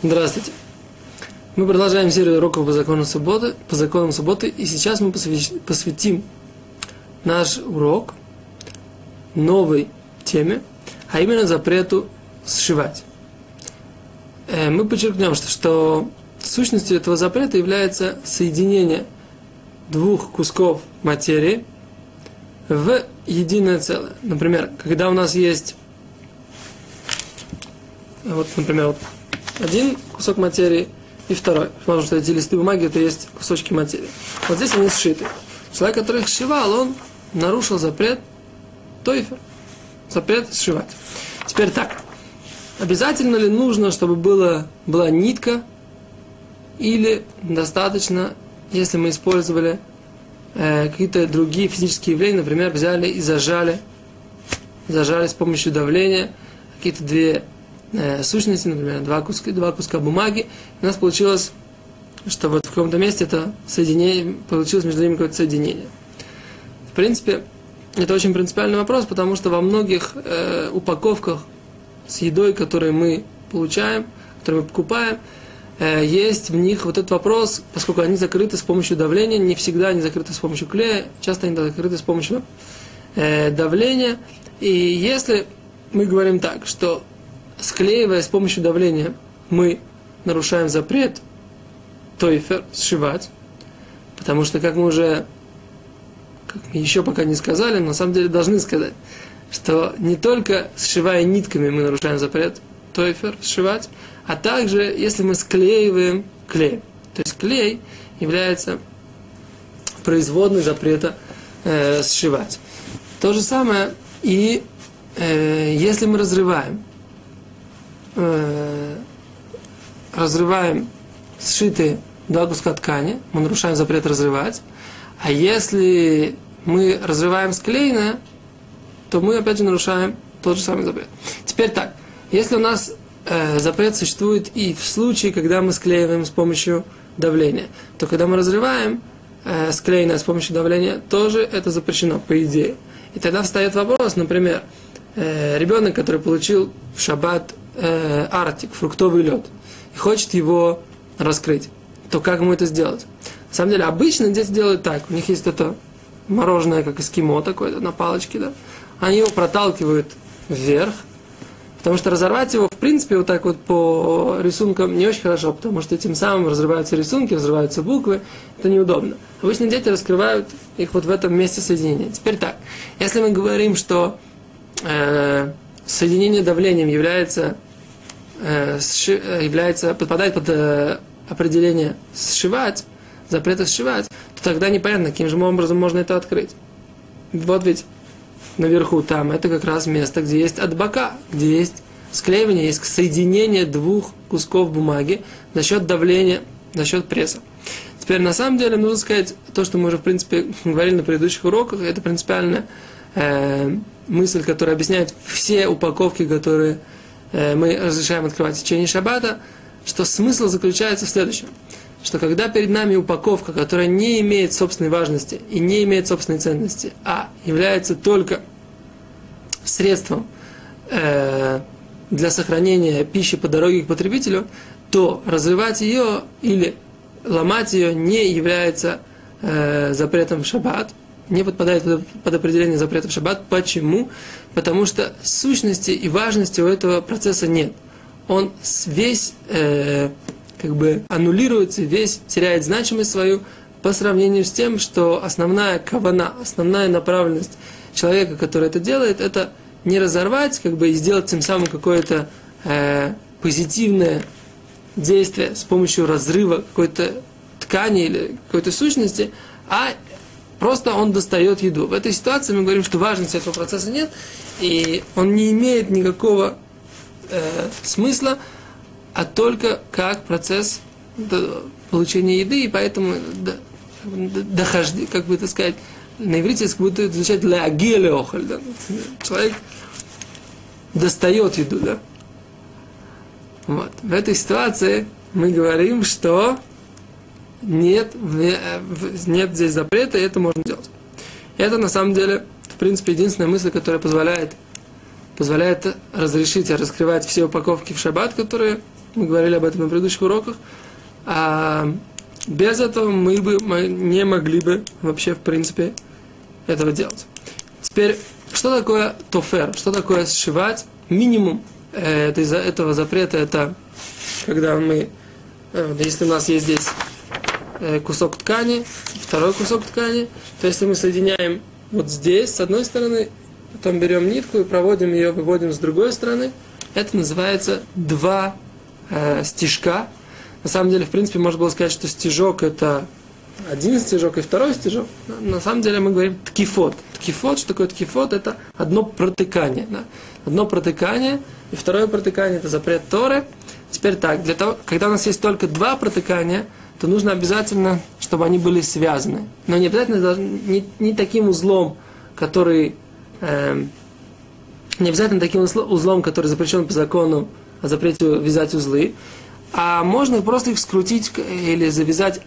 Здравствуйте. Мы продолжаем серию уроков по законам субботы, по законам субботы, и сейчас мы посвятим наш урок новой теме, а именно запрету сшивать. Э, мы подчеркнем, что, что сущностью этого запрета является соединение двух кусков материи в единое целое. Например, когда у нас есть вот, например, вот один кусок материи и второй. Потому что эти листы бумаги, это есть кусочки материи. Вот здесь они сшиты. Человек, который их сшивал, он нарушил запрет тойфер. Запрет сшивать. Теперь так. Обязательно ли нужно, чтобы было, была нитка, или достаточно, если мы использовали э, какие-то другие физические явления, например, взяли и зажали, зажали с помощью давления какие-то две э, сущности, например, два куска, два куска бумаги, у нас получилось, что вот в каком-то месте это соединение, получилось между ними какое-то соединение. В принципе, это очень принципиальный вопрос, потому что во многих э, упаковках с едой, которые мы получаем, которые мы покупаем, э, есть в них вот этот вопрос, поскольку они закрыты с помощью давления, не всегда они закрыты с помощью клея, часто они закрыты с помощью э, давления. И если мы говорим так, что склеивая с помощью давления, мы нарушаем запрет тойфер, сшивать, потому что, как мы уже, как мы еще пока не сказали, на самом деле должны сказать, что не только сшивая нитками мы нарушаем запрет тойфер, сшивать, а также, если мы склеиваем клей. То есть клей является производной запрета э, сшивать. То же самое и э, если мы разрываем э, разрываем сшитые два куска ткани, мы нарушаем запрет разрывать. А если мы разрываем склеенное, то мы опять же нарушаем тот же самый запрет. Теперь так, если у нас э, запрет существует и в случае, когда мы склеиваем с помощью давления, то когда мы разрываем э, склеенное с помощью давления, тоже это запрещено, по идее. И тогда встает вопрос, например, э, ребенок, который получил в шаббат э, артик, фруктовый лед, и хочет его раскрыть, то как ему это сделать? На самом деле, обычно дети делают так. У них есть это мороженое, как эскимо такое, на палочке, да. Они его проталкивают вверх, потому что разорвать его, в принципе, вот так вот по рисункам не очень хорошо, потому что тем самым разрываются рисунки, разрываются буквы, это неудобно. Обычно дети раскрывают их вот в этом месте соединения. Теперь так, если мы говорим, что э, соединение давлением является является, подпадает под э, определение сшивать, запрета сшивать, то тогда непонятно, каким же образом можно это открыть. Вот ведь наверху там, это как раз место, где есть отбака, где есть склеивание, есть соединение двух кусков бумаги за счет давления, за счет пресса. Теперь на самом деле нужно сказать то, что мы уже в принципе говорили на предыдущих уроках, это принципиальная э, мысль, которая объясняет все упаковки, которые Э, мы разрешаем открывать в течение шаббата, что смысл заключается в следующем, что когда перед нами упаковка, которая не имеет собственной важности и не имеет собственной ценности, а является только средством э, для сохранения пищи по дороге к потребителю, то разрывать ее или ломать ее не является э, запретом в шаббат, не подпадает под определение запрета в шаббат. Почему? Потому что сущности и важности у этого процесса нет. Он весь э, как бы аннулируется, весь теряет значимость свою по сравнению с тем, что основная кавана, основная направленность человека, который это делает, это не разорвать, как бы и сделать тем самым какое-то э, позитивное действие с помощью разрыва какой-то ткани или какой-то сущности, а Просто он достает еду. В этой ситуации мы говорим, что важности этого процесса нет, и он не имеет никакого э, смысла, а только как процесс получения еды, и поэтому дохожди, как бы это сказать, на иврите это будет означать лагелеохаль, да? Человек достает еду, да? Вот. В этой ситуации мы говорим, что нет, нет здесь запрета, и это можно делать. Это на самом деле, в принципе, единственная мысль, которая позволяет, позволяет разрешить раскрывать все упаковки в шаббат, которые Мы говорили об этом на предыдущих уроках. А без этого мы бы мы не могли бы вообще, в принципе, этого делать. Теперь, что такое тофер? Что такое сшивать? Минимум э, этого запрета это когда мы, э, если у нас есть здесь э, кусок ткани, второй кусок ткани, то если мы соединяем вот здесь, с одной стороны, потом берем нитку и проводим ее, выводим с другой стороны, это называется два э, стежка. На самом деле, в принципе, можно было сказать, что стежок это один стежок и второй стежок. На самом деле мы говорим ткифот. Ткифот, что такое ткифот? Это одно протыкание. Да? Одно протыкание, и второе протыкание это запрет Торы. Теперь так, для того, когда у нас есть только два протыкания, то нужно обязательно, чтобы они были связаны. Но не обязательно не, не таким узлом, который э, не обязательно таким узлом, который запрещен по закону о запрете вязать узлы, а можно просто их скрутить или завязать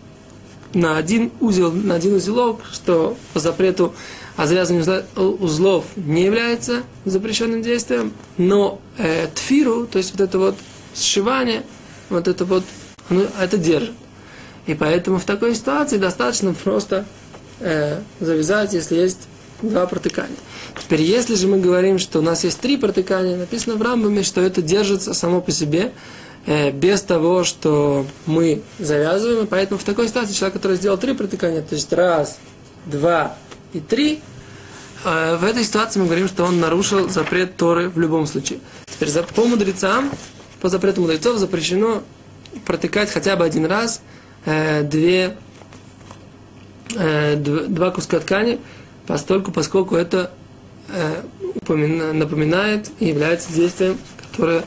на один узел, на один узелок, что по запрету о завязывании узлов не является запрещенным действием, но э, тфиру, то есть вот это вот сшивание, вот это вот, оно, это держит. И поэтому в такой ситуации достаточно просто э, завязать, если есть два протыкания. Теперь, если же мы говорим, что у нас есть три протыкания, написано в Рамбаме, что это держится само по себе, э, без того, что мы завязываем. И поэтому в такой ситуации человек, который сделал три протыкания, то есть раз, два и три, э, в этой ситуации мы говорим, что он нарушил запрет Торы в любом случае. Теперь по мудрецам, по запрету мудрецов запрещено протыкать хотя бы один раз э, две, э, два куска ткани, постольку, поскольку это э, напоминает и является действием, которое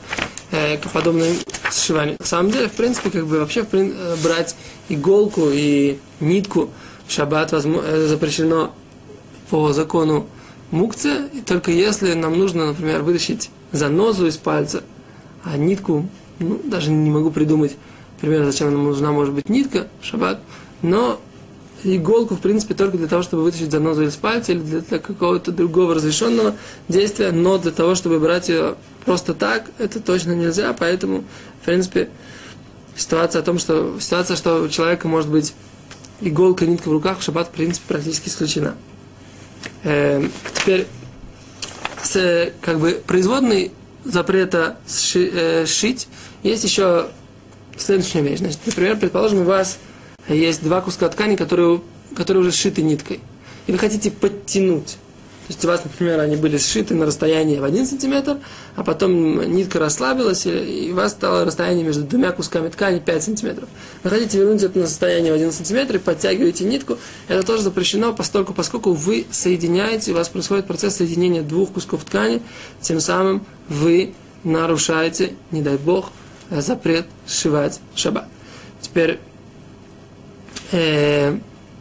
э, подобно сшиванию. На самом деле, в принципе, как бы вообще брать иголку и нитку в шаббат возможно, запрещено по закону мукция, и только если нам нужно, например, вытащить занозу из пальца, а нитку, ну, даже не могу придумать, примерно зачем нам нужна может быть нитка в шаббат, но иголку, в принципе, только для того, чтобы вытащить занозу из пальца или для, для какого-то другого разрешенного действия, но для того, чтобы брать ее просто так, это точно нельзя, поэтому, в принципе, ситуация о том, что ситуация, что у человека может быть иголка, нитка в руках, в шаббат, в принципе, практически исключена. Э, теперь, с, как бы, производный запрета сши, э, шить, есть еще следующая вещь. Значит, например, предположим, у вас есть два куска ткани, которые, которые уже сшиты ниткой. И вы хотите подтянуть. То есть у вас, например, они были сшиты на расстоянии в 1 сантиметр, а потом нитка расслабилась, и у вас стало расстояние между двумя кусками ткани 5 сантиметров. Вы хотите вернуть это на состояние в 1 сантиметр и подтягиваете нитку. Это тоже запрещено, поскольку, поскольку вы соединяете, у вас происходит процесс соединения двух кусков ткани, тем самым вы нарушаете, не дай бог, запрет сшивать шаббат. Теперь э,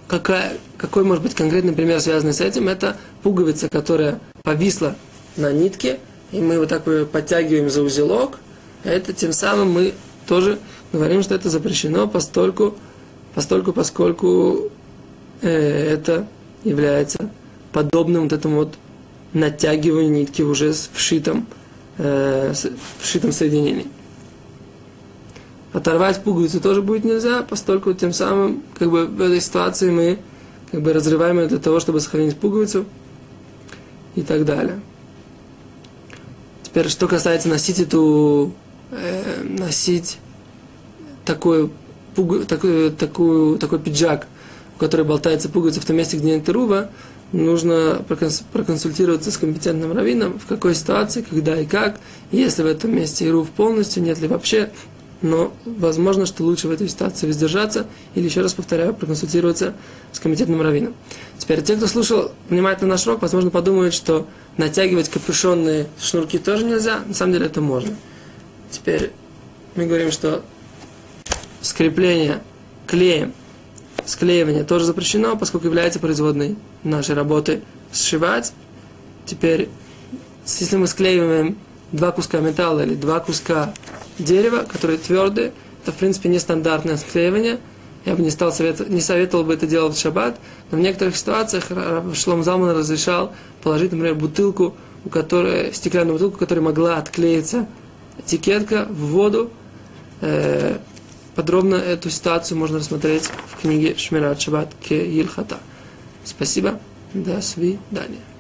какая, какой может быть конкретный пример, связанный с этим, это пуговица, которая повисла на нитке, и мы вот так подтягиваем за узелок, это тем самым мы тоже говорим, что это запрещено, постольку, постольку, поскольку э, это является подобным вот этому вот натягиванию нитки уже в вшитом, э, вшитом соединении оторвать пуговицу тоже будет нельзя, поскольку тем самым, как бы в этой ситуации мы как бы разрываем ее для того, чтобы сохранить пуговицу и так далее. Теперь, что касается носить эту, э, носить такой, пуг, такой, такую, такой пиджак, у которой болтается пуговица в том месте, где нет руба, нужно проконсультироваться с компетентным раввином, в какой ситуации, когда и как, если в этом месте ирув полностью, нет ли вообще, но возможно, что лучше в этой ситуации воздержаться или, еще раз повторяю, проконсультироваться с комитетным раввином. Теперь, те, кто слушал внимательно наш урок, возможно, подумают, что натягивать капюшонные шнурки тоже нельзя. На самом деле это можно. Теперь мы говорим, что скрепление клеем, склеивание тоже запрещено, поскольку является производной нашей работы сшивать. Теперь, если мы склеиваем два куска металла или два куска дерева, которые твердые, это в принципе нестандартное склеивание. Я бы не, стал совет, не советовал бы это делать в шаббат, но в некоторых ситуациях Шлом Залман разрешал положить, например, бутылку, у которой, стеклянную бутылку, у которой могла отклеиться этикетка в воду, Э, подробно эту ситуацию можно рассмотреть в книге Шмират Шаббат Ке Ильхата. Спасибо. До свидания.